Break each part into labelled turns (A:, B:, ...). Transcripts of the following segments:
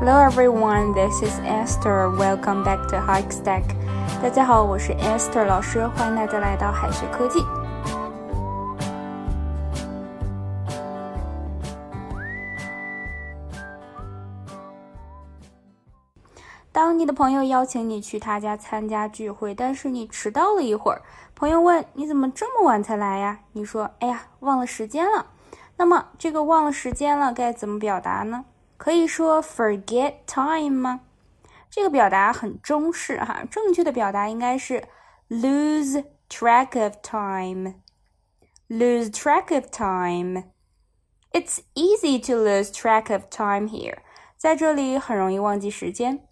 A: Hello everyone, this is Esther. Welcome back to Hike Stack. 大家好，我是 Esther 老师，欢迎大家来到海学科技。当你的朋友邀请你去他家参加聚会，但是你迟到了一会儿，朋友问你怎么这么晚才来呀？你说，哎呀，忘了时间了。那么这个忘了时间了该怎么表达呢？可以说 forget time 吗？这个表达很中式哈，正确的表达应该是 lose track of time。lose track of time。It's easy to lose track of time here。在这里很容易忘记时间。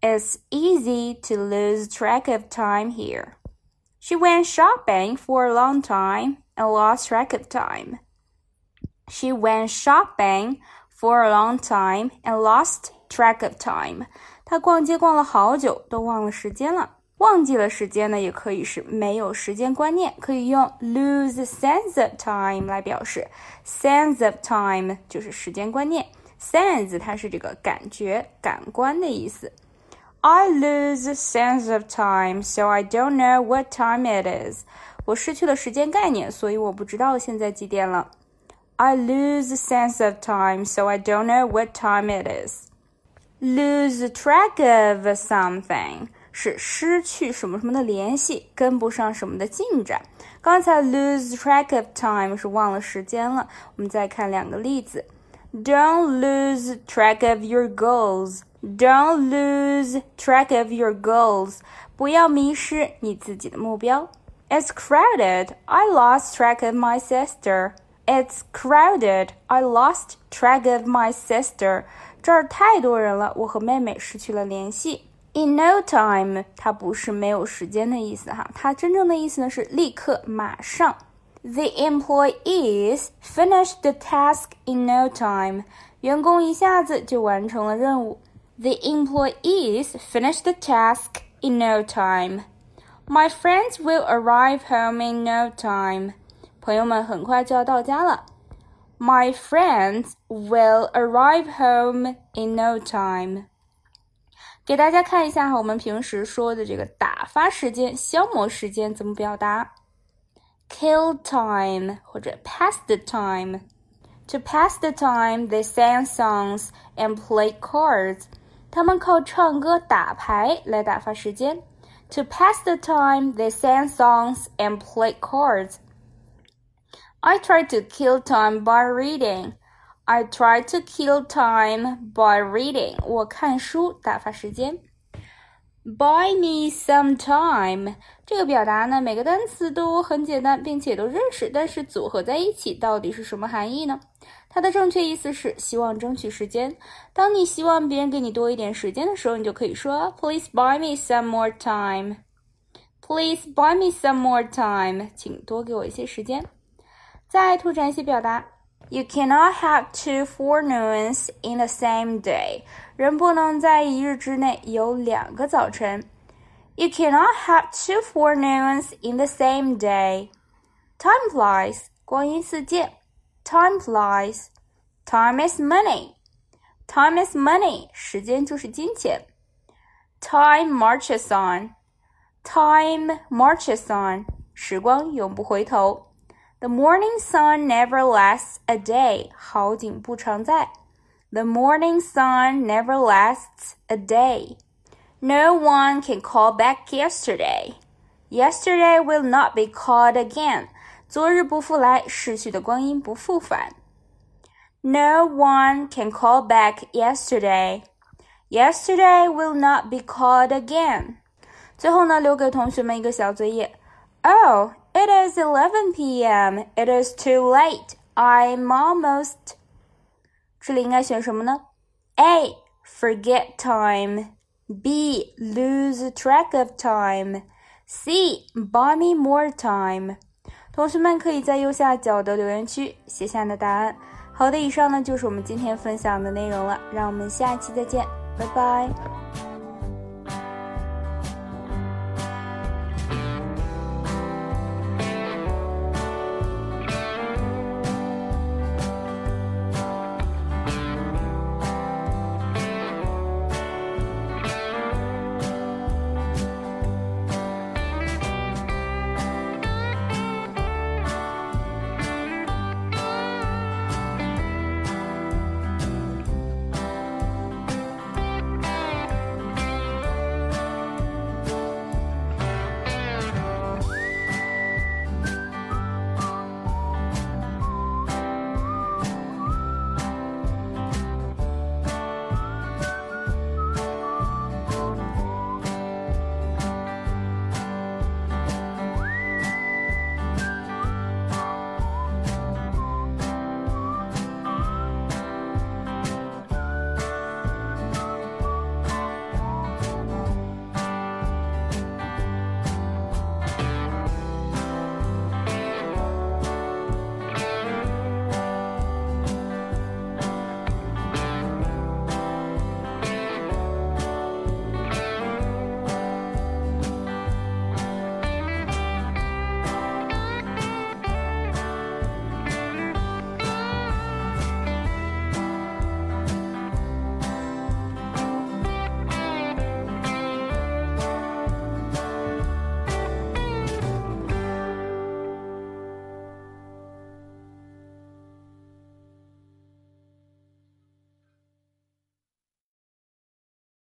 A: It's easy to lose track of time here. She went shopping for a long time and lost track of time. She went shopping for a long time and lost track of time. 她逛街逛了好久，都忘了时间了。忘记了时间呢，也可以是没有时间观念，可以用 lose sense of time 来表示。sense of time 就是时间观念，sense 它是这个感觉、感官的意思。I lose sense of time, so I don't know what time it is. 我失去了时间概念，所以我不知道现在几点了。 I lose sense of time, so I don't know what time it is. Lose track of something 是失去什么什么的联系，跟不上什么的进展。刚才 lose track of time 是忘了时间了。我们再看两个例子：Don't lose track of your goals. Don't lose track of your goals. 不要迷失你自己的目标。It's crowded. I lost track of my sister. It's crowded. I lost track of my sister. 这儿太多人了，我和妹妹失去了联系。In no time，它不是没有时间的意思哈，它真正的意思呢是立刻、马上。The employees finished the task in no time。员工一下子就完成了任务。The employees finished the task in no time. My friends will arrive home in no time. 朋友们很快就要到家了。My friends will arrive home in no time. 给大家看一下我们平时说的这个打发时间、消磨时间怎么表达？Kill time 或者 pass the time. To pass the time, they sang songs and played cards. 他们靠唱歌、打牌来打发时间。To pass the time, they sang songs and played cards. I try to kill time by reading. I try to kill time by reading. 我看书打发时间。Buy me some time 这个表达呢，每个单词都很简单，并且都认识，但是组合在一起到底是什么含义呢？它的正确意思是希望争取时间。当你希望别人给你多一点时间的时候，你就可以说 Please buy me some more time. Please buy me some more time. 请多给我一些时间。再拓展一些表达，You cannot have two forenoons in the same day。人不能在一日之内有两个早晨。You cannot have two forenoons in the same day. Time flies，光阴似箭。Time flies. Time is money. Time is money. 时间就是金钱。Time marches on. Time marches on. 时光永不回头。 the morning sun never lasts a day. 好景不常在。The morning sun never lasts a day. No one can call back yesterday. Yesterday will not be called again. 昨日不复来，逝去的光阴不复返。No one can call back yesterday. Yesterday will not be called again. 最后呢，留给同学们一个小作业。Oh, it is 11 p.m. It is too late. I'm almost. 这里应该选什么呢？A. Forget time. B. Lose track of time. C. Buy me more time. 同学们可以在右下角的留言区写下你的答案。好的，以上呢就是我们今天分享的内容了，让我们下期再见，拜拜。